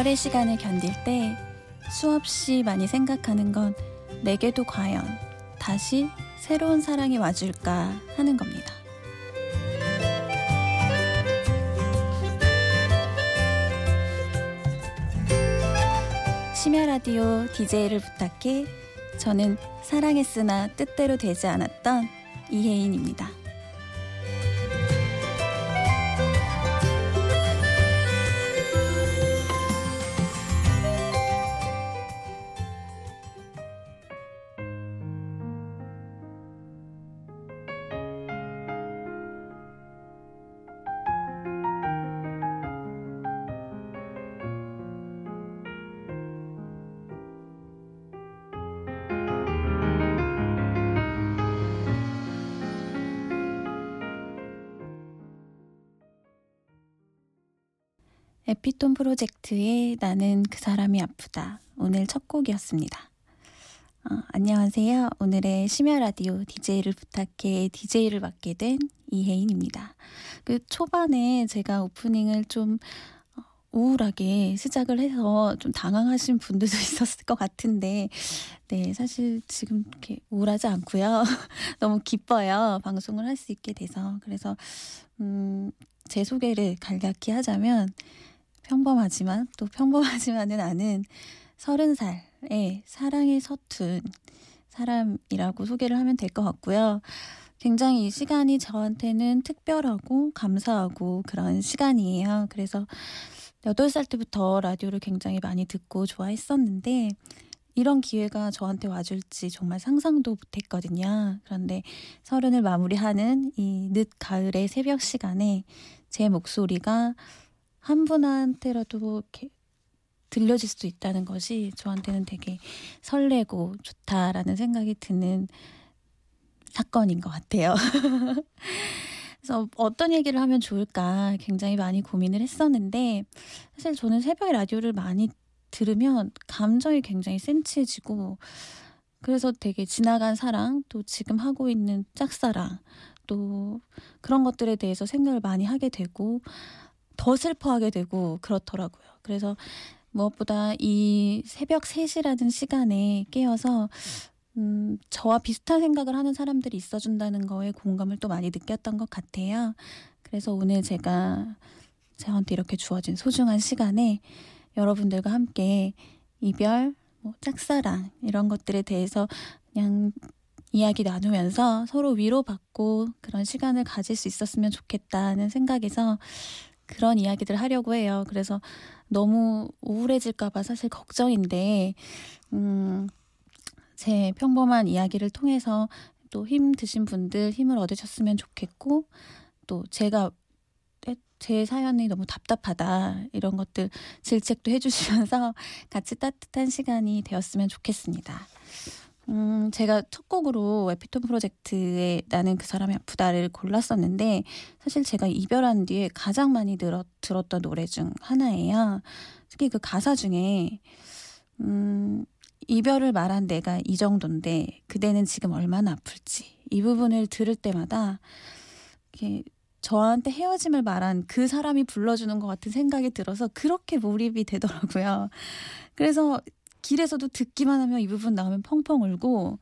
이별의 시간을 견딜 때 수없이 많이 생각하는 건 내게도 과연 다시 새로운 사랑이 와줄까 하는 겁니다. 심야 라디오 DJ를 부탁해 저는 사랑했으나 뜻대로 되지 않았던 이혜인입니다. 에피톤 프로젝트의 나는 그 사람이 아프다. 오늘 첫 곡이었습니다. 어, 안녕하세요. 오늘의 심야 라디오 DJ를 부탁해 DJ를 맡게 된 이혜인입니다. 그 초반에 제가 오프닝을 좀 어, 우울하게 시작을 해서 좀 당황하신 분들도 있었을 것 같은데, 네, 사실 지금 이렇게 우울하지 않고요. 너무 기뻐요. 방송을 할 수 있게 돼서. 그래서, 음, 제 소개를 간략히 하자면, 평범하지만 또 평범하지만은 않은 서른 살의 사랑에 서툰 사람이라고 소개를 하면 될 것 같고요. 굉장히 이 시간이 저한테는 특별하고 감사하고 그런 시간이에요. 그래서 8살 때부터 라디오를 굉장히 많이 듣고 좋아했었는데 이런 기회가 저한테 와줄지 정말 상상도 못했거든요. 그런데 서른을 마무리하는 이 늦 가을의 새벽 시간에 제 목소리가 한 분한테라도 이렇게 들려질 수도 있다는 것이 저한테는 되게 설레고 좋다라는 생각이 드는 사건인 것 같아요. 그래서 어떤 얘기를 하면 좋을까 굉장히 많이 고민을 했었는데 사실 저는 새벽에 라디오를 많이 들으면 감정이 굉장히 센치해지고 그래서 되게 지나간 사랑 또 지금 하고 있는 짝사랑 또 그런 것들에 대해서 생각을 많이 하게 되고 더 슬퍼하게 되고 그렇더라고요. 그래서 무엇보다 이 새벽 3시라는 시간에 깨어서 음, 저와 비슷한 생각을 하는 사람들이 있어준다는 거에 공감을 또 많이 느꼈던 것 같아요. 그래서 오늘 제가 저한테 이렇게 주어진 소중한 시간에 여러분들과 함께 이별, 뭐 짝사랑 이런 것들에 대해서 그냥 이야기 나누면서 서로 위로받고 그런 시간을 가질 수 있었으면 좋겠다는 생각에서 그런 이야기들 하려고 해요. 그래서 너무 우울해질까봐 사실 걱정인데, 음, 제 평범한 이야기를 통해서 또 힘 드신 분들 힘을 얻으셨으면 좋겠고, 또 제가 제 사연이 너무 답답하다 이런 것들 질책도 해주시면서 같이 따뜻한 시간이 되었으면 좋겠습니다. 음, 제가 첫 곡으로 에피톤 프로젝트의 나는 그 사람이 아프다를 골랐었는데 사실 제가 이별한 뒤에 가장 많이 들었, 들었던 노래 중 하나예요. 특히 그 가사 중에 음, 이별을 말한 내가 이 정도인데 그대는 지금 얼마나 아플지 이 부분을 들을 때마다 이렇게 저한테 헤어짐을 말한 그 사람이 불러주는 것 같은 생각이 들어서 그렇게 몰입이 되더라고요. 그래서 길에서도 듣기만 하면 이 부분 나오면 펑펑 울고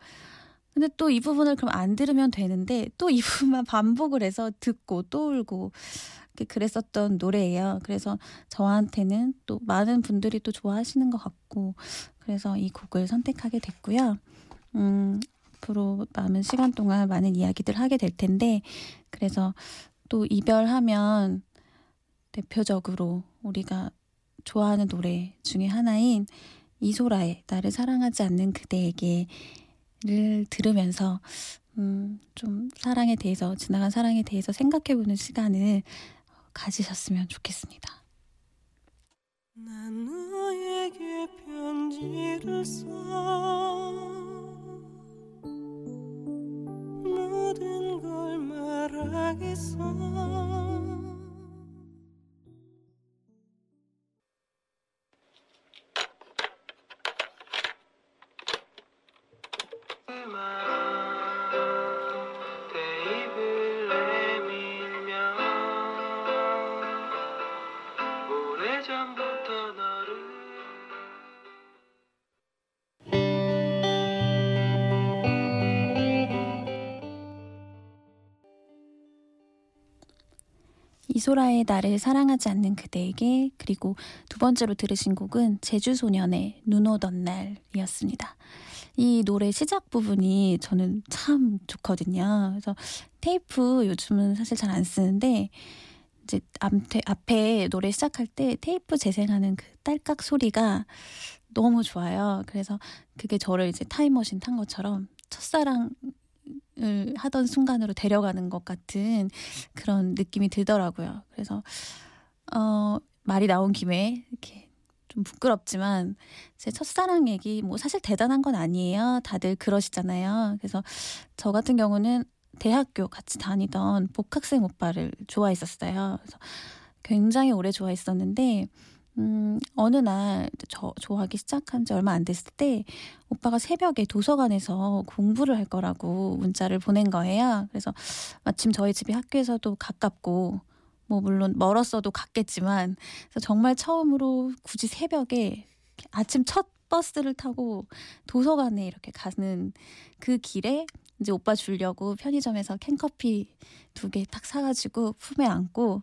근데 또 이 부분을 그럼 안 들으면 되는데 또 이 부분만 반복을 해서 듣고 또 울고 그랬었던 노래예요. 그래서 저한테는 또 많은 분들이 또 좋아하시는 것 같고 그래서 이 곡을 선택하게 됐고요. 음, 앞으로 남은 시간 동안 많은 이야기들 하게 될 텐데 그래서 또 이별하면 대표적으로 우리가 좋아하는 노래 중에 하나인 이소라의 나를 사랑하지 않는 그대에게를 들으면서 음, 좀 사랑에 대해서 지나간 사랑에 대해서 생각해보는 시간을 가지셨으면 좋겠습니다. 난 너에게 편지를 써 모든 걸 말하겠어 이소라의 나를 사랑하지 않는 그대에게 그리고 두 번째로 들으신 곡은 제주소년의 눈 오던 날이었습니다. 이 노래 시작 부분이 저는 참 좋거든요. 그래서 테이프 요즘은 사실 잘 안 쓰는데 이제 앞에, 앞에 노래 시작할 때 테이프 재생하는 그 딸깍 소리가 너무 좋아요. 그래서 그게 저를 이제 타임머신 탄 것처럼 첫사랑 을 하던 순간으로 데려가는 것 같은 그런 느낌이 들더라고요. 그래서 어 말이 나온 김에 이렇게 좀 부끄럽지만 제 첫사랑 얘기 뭐 사실 대단한 건 아니에요. 다들 그러시잖아요. 그래서 저 같은 경우는 대학교 같이 다니던 복학생 오빠를 좋아했었어요. 그래서 굉장히 오래 좋아했었는데, 음, 어느 날 저 좋아하기 시작한 지 얼마 안 됐을 때 오빠가 새벽에 도서관에서 공부를 할 거라고 문자를 보낸 거예요. 그래서 마침 저희 집이 학교에서도 가깝고 뭐 물론 멀었어도 갔겠지만 그래서 정말 처음으로 굳이 새벽에 아침 첫 버스를 타고 도서관에 이렇게 가는 그 길에 이제 오빠 주려고 편의점에서 캔커피 두개탁 사가지고 품에 안고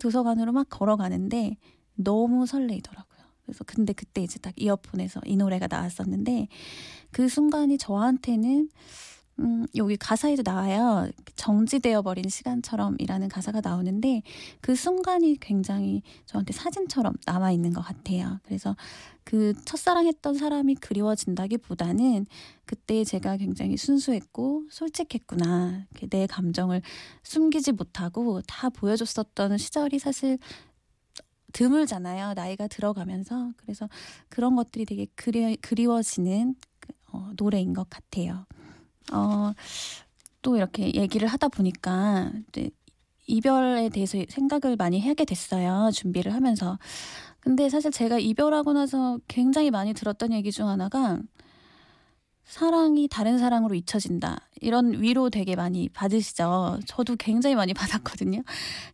도서관으로 막 걸어가는데 너무 설레이더라고요. 그래서 근데 그때 이제 딱 이어폰에서 이 노래가 나왔었는데 그 순간이 저한테는 음, 여기 가사에도 나와요. 정지되어 버린 시간처럼이라는 가사가 나오는데 그 순간이 굉장히 저한테 사진처럼 남아 있는 것 같아요. 그래서 그 첫사랑했던 사람이 그리워진다기보다는 그때 제가 굉장히 순수했고 솔직했구나. 내 감정을 숨기지 못하고 다 보여줬었던 시절이 사실 드물잖아요. 나이가 들어가면서. 그래서 그런 것들이 되게 그리, 그리워지는 어, 노래인 것 같아요. 어, 또 이렇게 얘기를 하다 보니까 이제 이별에 대해서 생각을 많이 하게 됐어요. 준비를 하면서. 근데 사실 제가 이별하고 나서 굉장히 많이 들었던 얘기 중 하나가 사랑이 다른 사랑으로 잊혀진다. 이런 위로 되게 많이 받으시죠. 저도 굉장히 많이 받았거든요.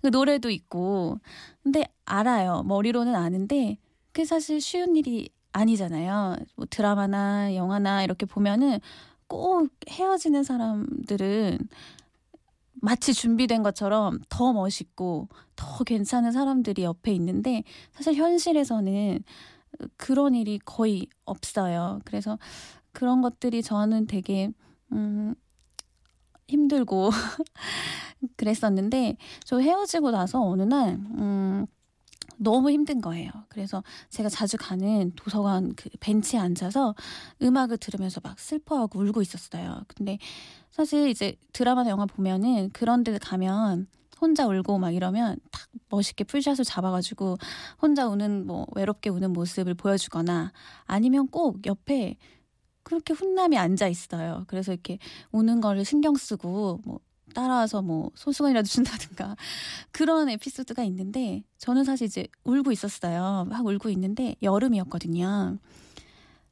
그 노래도 있고. 근데 알아요. 머리로는 아는데 그게 사실 쉬운 일이 아니잖아요. 뭐 드라마나 영화나 이렇게 보면은 꼭 헤어지는 사람들은 마치 준비된 것처럼 더 멋있고 더 괜찮은 사람들이 옆에 있는데 사실 현실에서는 그런 일이 거의 없어요. 그래서 그런 것들이 저는 되게 음 힘들고 그랬었는데 저 헤어지고 나서 어느 날 음 너무 힘든 거예요. 그래서 제가 자주 가는 도서관 그 벤치에 앉아서 음악을 들으면서 막 슬퍼하고 울고 있었어요. 근데 사실 이제 드라마나 영화 보면은 그런 데 가면 혼자 울고 막 이러면 딱 멋있게 풀샷을 잡아가지고 혼자 우는 뭐 외롭게 우는 모습을 보여주거나 아니면 꼭 옆에 그렇게 훈남이 앉아 있어요. 그래서 이렇게 우는 거를 신경 쓰고 뭐 따라와서 뭐 소수건이라도 준다든가 그런 에피소드가 있는데 저는 사실 이제 울고 있었어요. 막 울고 있는데 여름이었거든요.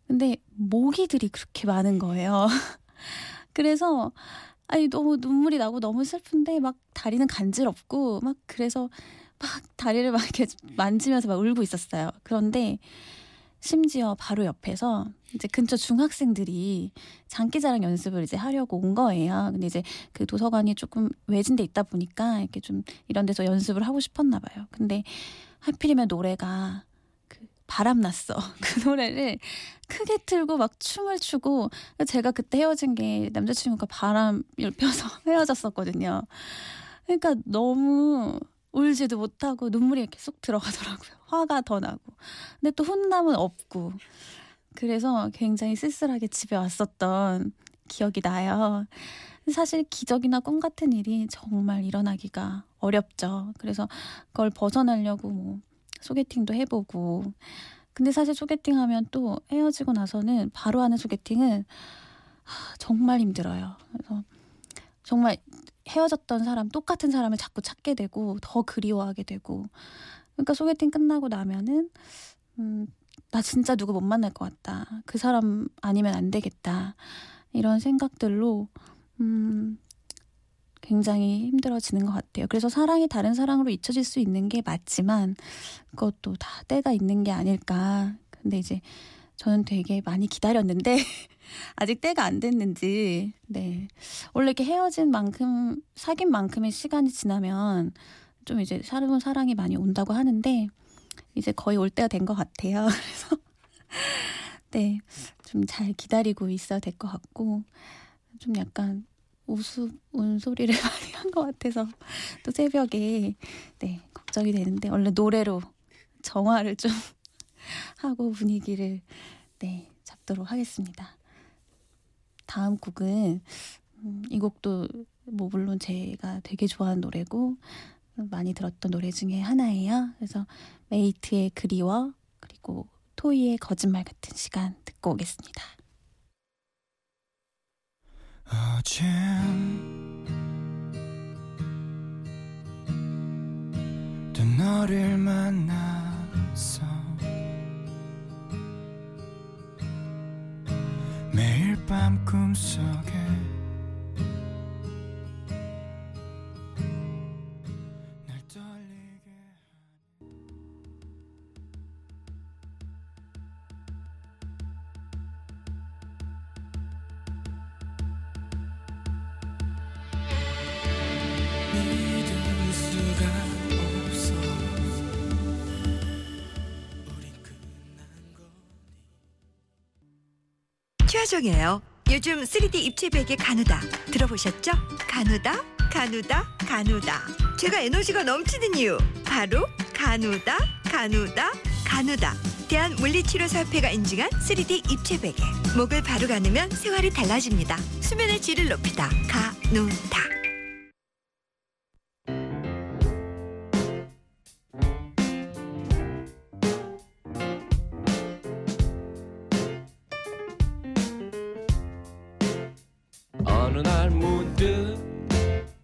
근데 모기들이 그렇게 많은 거예요. 그래서 아니 너무 눈물이 나고 너무 슬픈데 막 다리는 간지럽고 막 그래서 막 다리를 막 이렇게 만지면서 막 울고 있었어요. 그런데 심지어 바로 옆에서 이제 근처 중학생들이 장기자랑 연습을 이제 하려고 온 거예요. 근데 이제 그 도서관이 조금 외진데 있다 보니까 이렇게 좀 이런 데서 연습을 하고 싶었나 봐요. 근데 하필이면 노래가 그 바람 났어. 그 노래를 크게 틀고 막 춤을 추고 제가 그때 헤어진 게 남자친구가 바람을 펴서 헤어졌었거든요. 그러니까 너무 울지도 못하고 눈물이 쏙 들어가더라고요. 화가 더 나고. 근데 또 훈남은 없고. 그래서 굉장히 쓸쓸하게 집에 왔었던 기억이 나요. 사실 기적이나 꿈 같은 일이 정말 일어나기가 어렵죠. 그래서 그걸 벗어나려고 뭐 소개팅도 해보고. 근데 사실 소개팅 하면 또 헤어지고 나서는 바로 하는 소개팅은 정말 힘들어요. 그래서 정말 헤어졌던 사람, 똑같은 사람을 자꾸 찾게 되고 더 그리워하게 되고. 그러니까 소개팅 끝나고 나면은 음, 나 진짜 누구 못 만날 것 같다. 그 사람 아니면 안 되겠다. 이런 생각들로 음, 굉장히 힘들어지는 것 같아요. 그래서 사랑이 다른 사랑으로 잊혀질 수 있는 게 맞지만 그것도 다 때가 있는 게 아닐까. 근데 이제 저는 되게 많이 기다렸는데 아직 때가 안 됐는지. 네. 원래 이렇게 헤어진 만큼 사귄 만큼의 시간이 지나면 좀 이제 새로운 사랑이 많이 온다고 하는데 이제 거의 올 때가 된 것 같아요. 그래서 네, 좀 잘 기다리고 있어야 될 것 같고 좀 약간 우스운 소리를 많이 한 것 같아서 또 새벽에 네 걱정이 되는데 얼른 노래로 정화를 좀 하고 분위기를 네 잡도록 하겠습니다. 다음 곡은 음, 이 곡도 뭐 물론 제가 되게 좋아하는 노래고 많이 들었던 노래 중에 하나예요. 그래서 메이트의 그리워 그리고 토이의 거짓말 같은 시간 듣고 오겠습니다. 어젠 또 너를 만났 밤 꿈속에 최하정이에요. 요즘 3D 입체 베개 가누다 들어보셨죠? 가누다, 가누다, 가누다. 제가 에너지가 넘치는 이유 바로 가누다, 가누다, 가누다. 대한 물리치료사협회가 인증한 3D 입체 베개. 목을 바로 가누면 생활이 달라집니다. 수면의 질을 높이다. 가누다.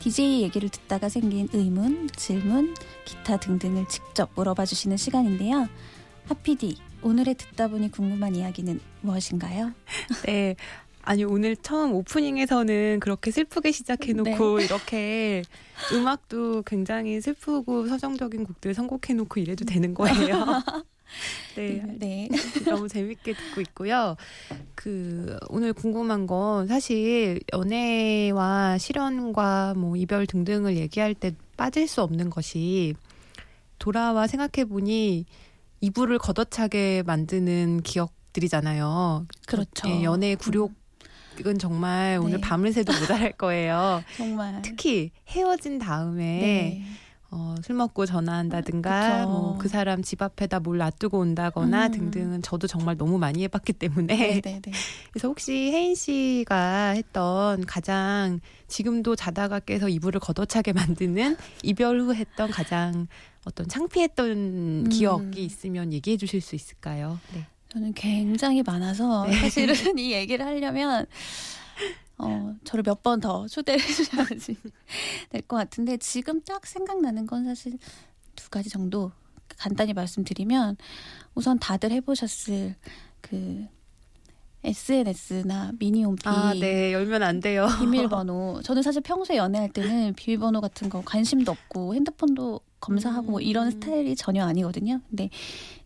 DJ 얘기를 듣다가 생긴 의문, 질문, 기타 등등을 직접 물어봐 주시는 시간인데요. 하피디, 오늘의 듣다 보니 궁금한 이야기는 무엇인가요? 네. 아니 오늘 처음 오프닝에서는 그렇게 슬프게 시작해놓고 네. 이렇게 음악도 굉장히 슬프고 서정적인 곡들 선곡해놓고 이래도 되는 거예요. 네, 네. 너무 재밌게 듣고 있고요. 그 오늘 궁금한 건 사실 연애와 실연과 뭐 이별 등등을 얘기할 때 빠질 수 없는 것이 돌아와 생각해 보니 이불을 걷어차게 만드는 기억들이잖아요. 그렇죠. 예, 연애의 굴욕 은 정말 네. 오늘 밤을 새도 모자랄 거예요. 정말. 특히 헤어진 다음에 네. 어, 술 먹고 전화한다든가 뭐 그 사람 집 앞에다 뭘 놔두고 온다거나 음. 등등은 저도 정말 너무 많이 해봤기 때문에 네네네. 네, 네. 그래서 혹시 혜인 씨가 했던 가장 지금도 자다가 깨서 이불을 걷어차게 만드는 이별 후 했던 가장 어떤 창피했던 음. 기억이 있으면 얘기해 주실 수 있을까요? 네. 저는 굉장히 많아서 네. 사실은 이 얘기를 하려면 어, 저를 몇 번 더 초대를 해주셔야지 될 것 같은데 지금 딱 생각나는 건 사실 두 가지 정도 간단히 말씀드리면 우선 다들 해보셨을 그 SNS나 미니홈피 아, 네. 열면 안 돼요. 비밀번호. 저는 사실 평소에 연애할 때는 비밀번호 같은 거 관심도 없고 핸드폰도 검사하고 뭐 이런 음. 스타일이 전혀 아니거든요. 근데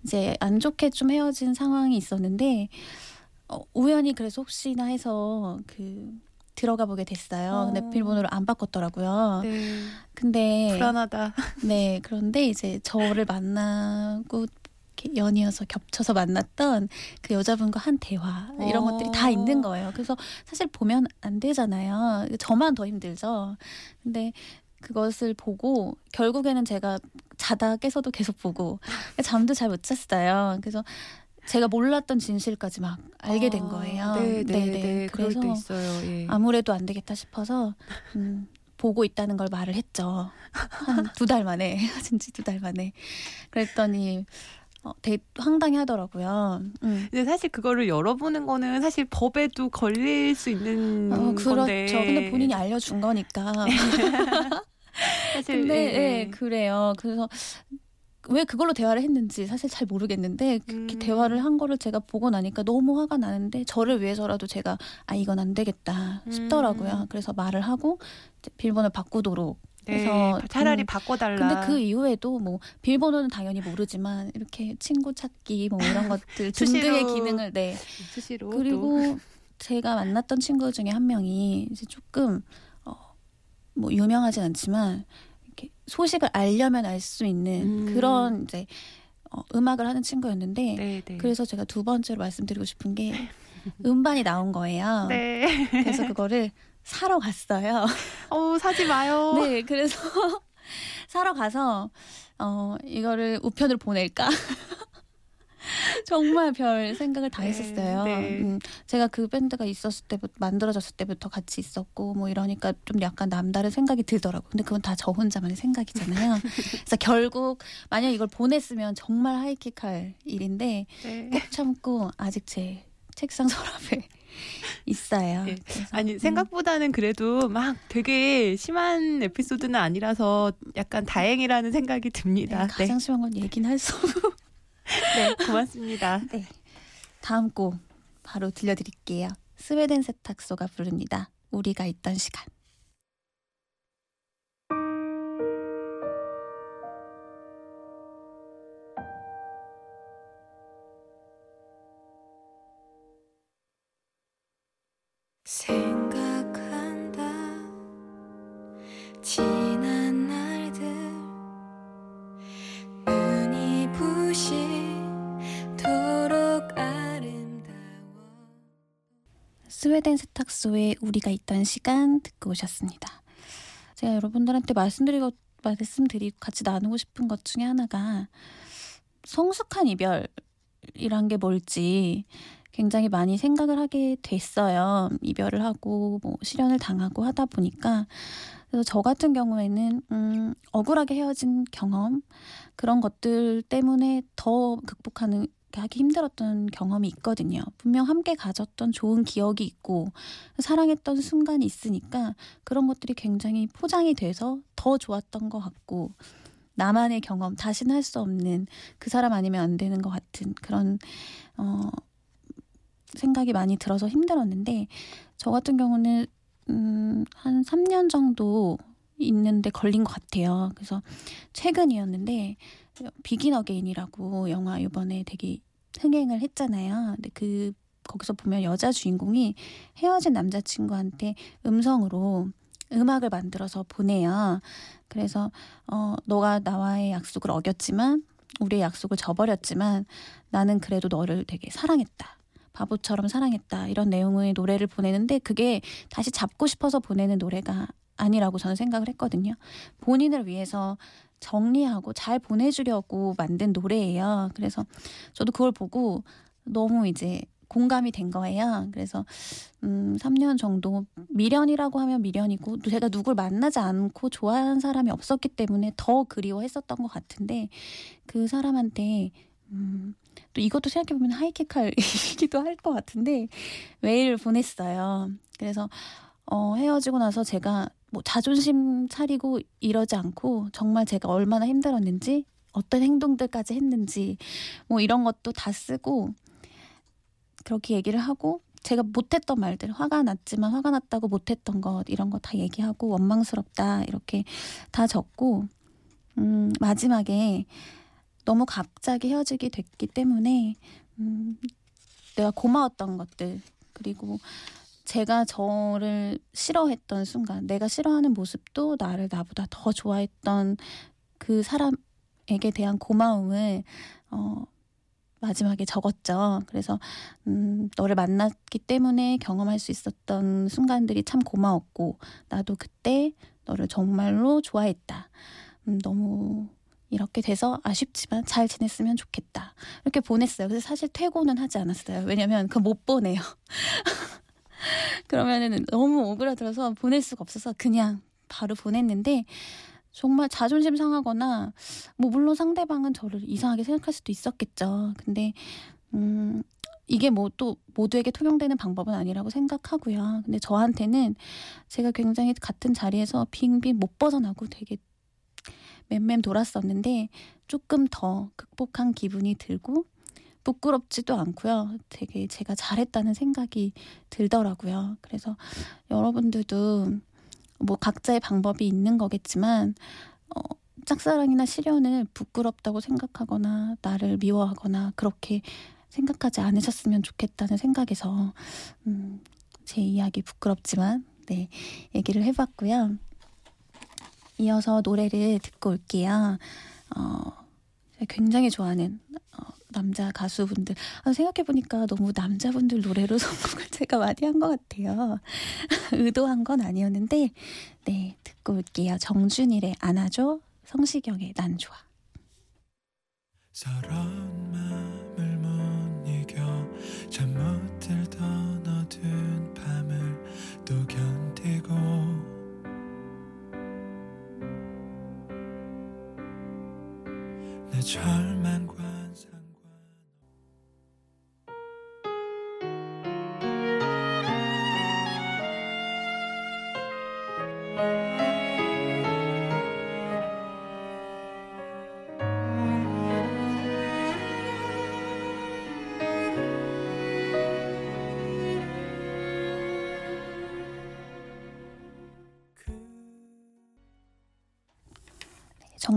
이제 안 좋게 좀 헤어진 상황이 있었는데 어, 우연히 그래서 혹시나 해서 그 들어가 보게 됐어요. 어. 근데 비밀번호를 안 바꿨더라고요. 네. 근데 불안하다. 네, 그런데 이제 저를 만나고 연이어서 겹쳐서 만났던 그 여자분과 한 대화 이런 어. 것들이 다 있는 거예요. 그래서 사실 보면 안 되잖아요. 저만 더 힘들죠. 근데 그것을 보고 결국에는 제가 자다 깨서도 계속 보고 잠도 잘 못 잤어요. 그래서 제가 몰랐던 진실까지 막 알게 된 아, 거예요. 네, 네, 네네. 네. 그럴 그래서. 예. 아무래도 안 되겠다 싶어서 음, 보고 있다는 걸 말을 했죠. 한 두 달 만에 헤어진 지 두 달 만에. 그랬더니 어, 되게 황당해 하더라고요. 음. 근데 사실 그거를 열어보는 거는 사실 법에도 걸릴 수 있는 어, 그렇죠. 건데. 근데 본인이 알려준 거니까. 사실 근데 예, 예, 예. 그래요. 그래서 왜 그걸로 대화를 했는지 사실 잘 모르겠는데 그렇게 음. 대화를 한 거를 제가 보고 나니까 너무 화가 나는데 저를 위해서라도 제가 아 이건 안 되겠다 싶더라고요. 음. 그래서 말을 하고 비밀번호를 바꾸도록 네, 해서 차라리 음, 바꿔달라. 근데 그 이후에도 뭐 비밀번호는 당연히 모르지만 이렇게 친구 찾기 뭐 이런 것들 등등의 기능을 네 수시로 그리고 제가 만났던 친구 중에 한 명이 이제 조금 어, 뭐 유명하진 않지만 소식을 알려면 알 수 있는 음. 그런 이제 어, 음악을 하는 친구였는데 네, 네. 그래서 제가 두 번째로 말씀드리고 싶은 게 음반이 나온 거예요. 네. 그래서 그거를 사러 갔어요. 어 사지 마요. 네, 그래서 사러 가서 어 이거를 우편으로 보낼까? 정말 별 생각을 다 네, 했었어요. 네. 음, 제가 그 밴드가 있었을 때부터 만들어졌을 때부터 같이 있었고 뭐 이러니까 좀 약간 남다른 생각이 들더라고. 근데 그건 다 저 혼자만의 생각이잖아요. 그래서 결국 만약 이걸 보냈으면 정말 하이킥할 일인데 네. 꼭 참고 아직 제 책상 서랍에 있어요. 예. 그래서, 아니 음. 생각보다는 그래도 막 되게 심한 에피소드는 아니라서 약간 다행이라는 생각이 네, 듭니다. 네, 가장 심한 건 얘기는 할 수 없고. 네, 고맙습니다. 네. 다음 곡 바로 들려드릴게요. 스웨덴 세탁소가 부릅니다. 우리가 있던 시간. 스웨덴 세탁소에 우리가 있던 시간 듣고 오셨습니다. 제가 여러분들한테 말씀드리고 말씀드리고 같이 나누고 싶은 것 중에 하나가 성숙한 이별이란 게 뭘지 굉장히 많이 생각을 하게 됐어요. 이별을 하고 뭐 실연을 당하고 하다 보니까 그래서 저 같은 경우에는 음, 억울하게 헤어진 경험 그런 것들 때문에 더 극복하는 하기 힘들었던 경험이 있거든요. 분명 함께 가졌던 좋은 기억이 있고 사랑했던 순간이 있으니까 그런 것들이 굉장히 포장이 돼서 더 좋았던 것 같고 나만의 경험 다시는 할 수 없는 그 사람 아니면 안 되는 것 같은 그런 어 생각이 많이 들어서 힘들었는데 저 같은 경우는 음, 한 3년 정도 있는데 걸린 것 같아요. 그래서 최근이었는데 비긴 어게인이라고 영화 이번에 되게 흥행을 했잖아요. 근데 그 거기서 보면 여자 주인공이 헤어진 남자친구한테 음성으로 음악을 만들어서 보내요. 그래서 어 너가 나와의 약속을 어겼지만 우리의 약속을 저버렸지만 나는 그래도 너를 되게 사랑했다. 바보처럼 사랑했다. 이런 내용의 노래를 보내는데 그게 다시 잡고 싶어서 보내는 노래가 아니라고 저는 생각을 했거든요. 본인을 위해서 정리하고 잘 보내주려고 만든 노래예요. 그래서 저도 그걸 보고 너무 이제 공감이 된 거예요. 그래서 음 3년 정도 미련이라고 하면 미련이고 제가 누굴 만나지 않고 좋아하는 사람이 없었기 때문에 더 그리워했었던 것 같은데 그 사람한테 음, 또 이것도 생각해보면 하이킥할 일이기도 할 것 같은데 메일을 보냈어요. 그래서 어, 헤어지고 나서 제가 뭐 자존심 차리고 이러지 않고 정말 제가 얼마나 힘들었는지 어떤 행동들까지 했는지 뭐 이런 것도 다 쓰고 그렇게 얘기를 하고 제가 못했던 말들 화가 났지만 화가 났다고 못했던 것 이런 거 다 얘기하고 원망스럽다 이렇게 다 적고 음, 마지막에 너무 갑자기 헤어지게 됐기 때문에 음, 내가 고마웠던 것들 그리고 제가 저를 싫어했던 순간 내가 싫어하는 모습도 나를 나보다 더 좋아했던 그 사람에게 대한 고마움을 어, 마지막에 적었죠. 그래서 음, 너를 만났기 때문에 경험할 수 있었던 순간들이 참 고마웠고 나도 그때 너를 정말로 좋아했다. 음, 너무 이렇게 돼서 아쉽지만 잘 지냈으면 좋겠다. 이렇게 보냈어요. 그래서 사실 퇴고는 하지 않았어요. 왜냐면 그 못 보내요. 그러면은 너무 오그라들어서 보낼 수가 없어서 그냥 바로 보냈는데 정말 자존심 상하거나 뭐 물론 상대방은 저를 이상하게 생각할 수도 있었겠죠. 근데 음 이게 뭐 또 모두에게 통용되는 방법은 아니라고 생각하고요. 근데 저한테는 제가 굉장히 같은 자리에서 빙빙 못 벗어나고 되게 맴맴 돌았었는데 조금 더 극복한 기분이 들고 부끄럽지도 않고요. 되게 제가 잘했다는 생각이 들더라고요. 그래서 여러분들도 뭐 각자의 방법이 있는 거겠지만 어, 짝사랑이나 시련을 부끄럽다고 생각하거나 나를 미워하거나 그렇게 생각하지 않으셨으면 좋겠다는 생각에서 음, 제 이야기 부끄럽지만 네 얘기를 해봤고요. 이어서 노래를 듣고 올게요. 어, 굉장히 좋아하는 어, 남자 가수분들. 아, 생각해보니까 너무 남자분들 노래로 선곡을 제가 많이 한 것 같아요. 의도한 건 아니었는데, 네, 듣고 올게요. 정준일의 안아줘, 성시경의 난 좋아. 서러운 마음을 못 이겨 잠못 들던 어두운 밤을 또 견디고 내절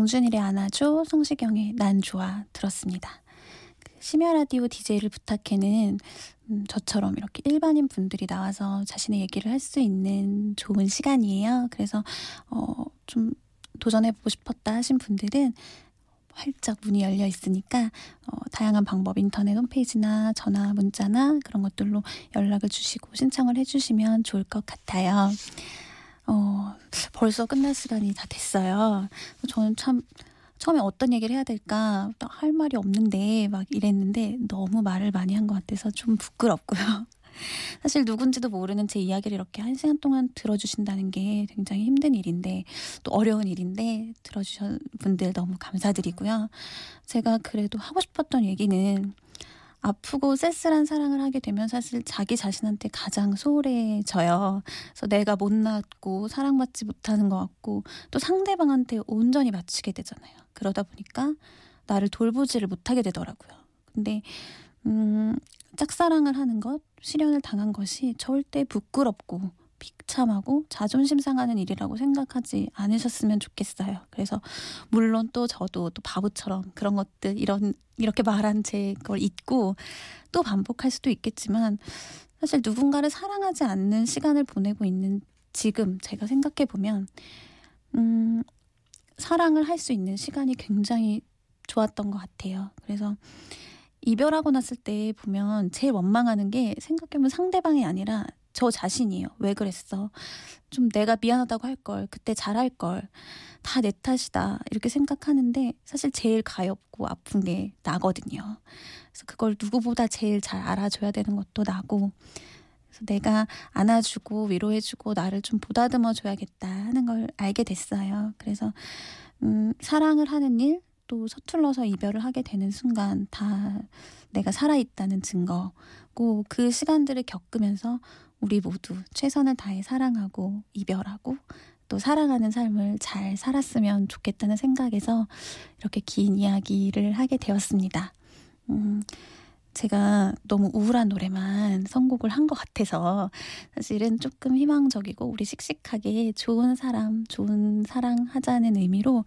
정준일의 안아줘, 성시경의 난 좋아 들었습니다. 그 심야 라디오 DJ를 부탁해는 음, 저처럼 이렇게 일반인 분들이 나와서 자신의 얘기를 할 수 있는 좋은 시간이에요. 그래서 어, 좀 도전해보고 싶었다 하신 분들은 활짝 문이 열려 있으니까 어, 다양한 방법 인터넷 홈페이지나 전화 문자나 그런 것들로 연락을 주시고 신청을 해주시면 좋을 것 같아요. 어, 벌써 끝날 시간이 다 됐어요. 저는 참 처음에 어떤 얘기를 해야 될까 할 말이 없는데 막 이랬는데 너무 말을 많이 한 것 같아서 좀 부끄럽고요. 사실 누군지도 모르는 제 이야기를 이렇게 한 시간 동안 들어주신다는 게 굉장히 힘든 일인데 또 어려운 일인데 들어주신 분들 너무 감사드리고요. 제가 그래도 하고 싶었던 얘기는 아프고 쓸쓸한 사랑을 하게 되면 사실 자기 자신한테 가장 소홀해져요. 그래서 내가 못났고 사랑받지 못하는 것 같고 또 상대방한테 온전히 맞추게 되잖아요. 그러다 보니까 나를 돌보지를 못하게 되더라고요. 근데 음, 짝사랑을 하는 것, 실현을 당한 것이 절대 부끄럽고 비참하고 자존심 상하는 일이라고 생각하지 않으셨으면 좋겠어요. 그래서 물론 또 저도 또 바보처럼 그런 것들 이런 이렇게 말한 제 걸 잊고 또 반복할 수도 있겠지만 사실 누군가를 사랑하지 않는 시간을 보내고 있는 지금 제가 생각해 보면 음 사랑을 할 수 있는 시간이 굉장히 좋았던 것 같아요. 그래서 이별하고 났을 때 보면 제일 원망하는 게 생각해보면 상대방이 아니라 저 자신이에요. 왜 그랬어? 좀 내가 미안하다고 할 걸, 그때 잘할 걸, 다 내 탓이다. 이렇게 생각하는데 사실 제일 가엽고 아픈 게 나거든요. 그래서 그걸 누구보다 제일 잘 알아줘야 되는 것도 나고, 그래서 내가 안아주고 위로해주고 나를 좀 보다듬어 줘야겠다 하는 걸 알게 됐어요. 그래서, 음, 사랑을 하는 일, 또 서툴러서 이별을 하게 되는 순간 다 내가 살아있다는 증거고 그 시간들을 겪으면서 우리 모두 최선을 다해 사랑하고 이별하고 또 사랑하는 삶을 잘 살았으면 좋겠다는 생각에서 이렇게 긴 이야기를 하게 되었습니다. 음, 제가 너무 우울한 노래만 선곡을 한 것 같아서 사실은 조금 희망적이고 우리 씩씩하게 좋은 사람, 좋은 사랑 하자는 의미로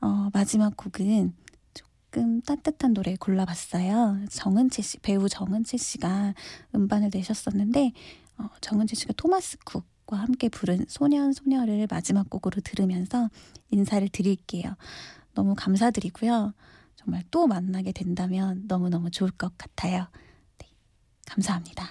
어, 마지막 곡은 조금 따뜻한 노래 골라봤어요. 정은채 씨, 배우 정은채 씨가 음반을 내셨었는데 어, 정은채 씨가 토마스 쿡 과 함께 부른 소년 소녀를 마지막 곡으로 들으면서 인사를 드릴게요. 너무 감사드리고요. 정말 또 만나게 된다면 너무너무 좋을 것 같아요. 네, 감사합니다.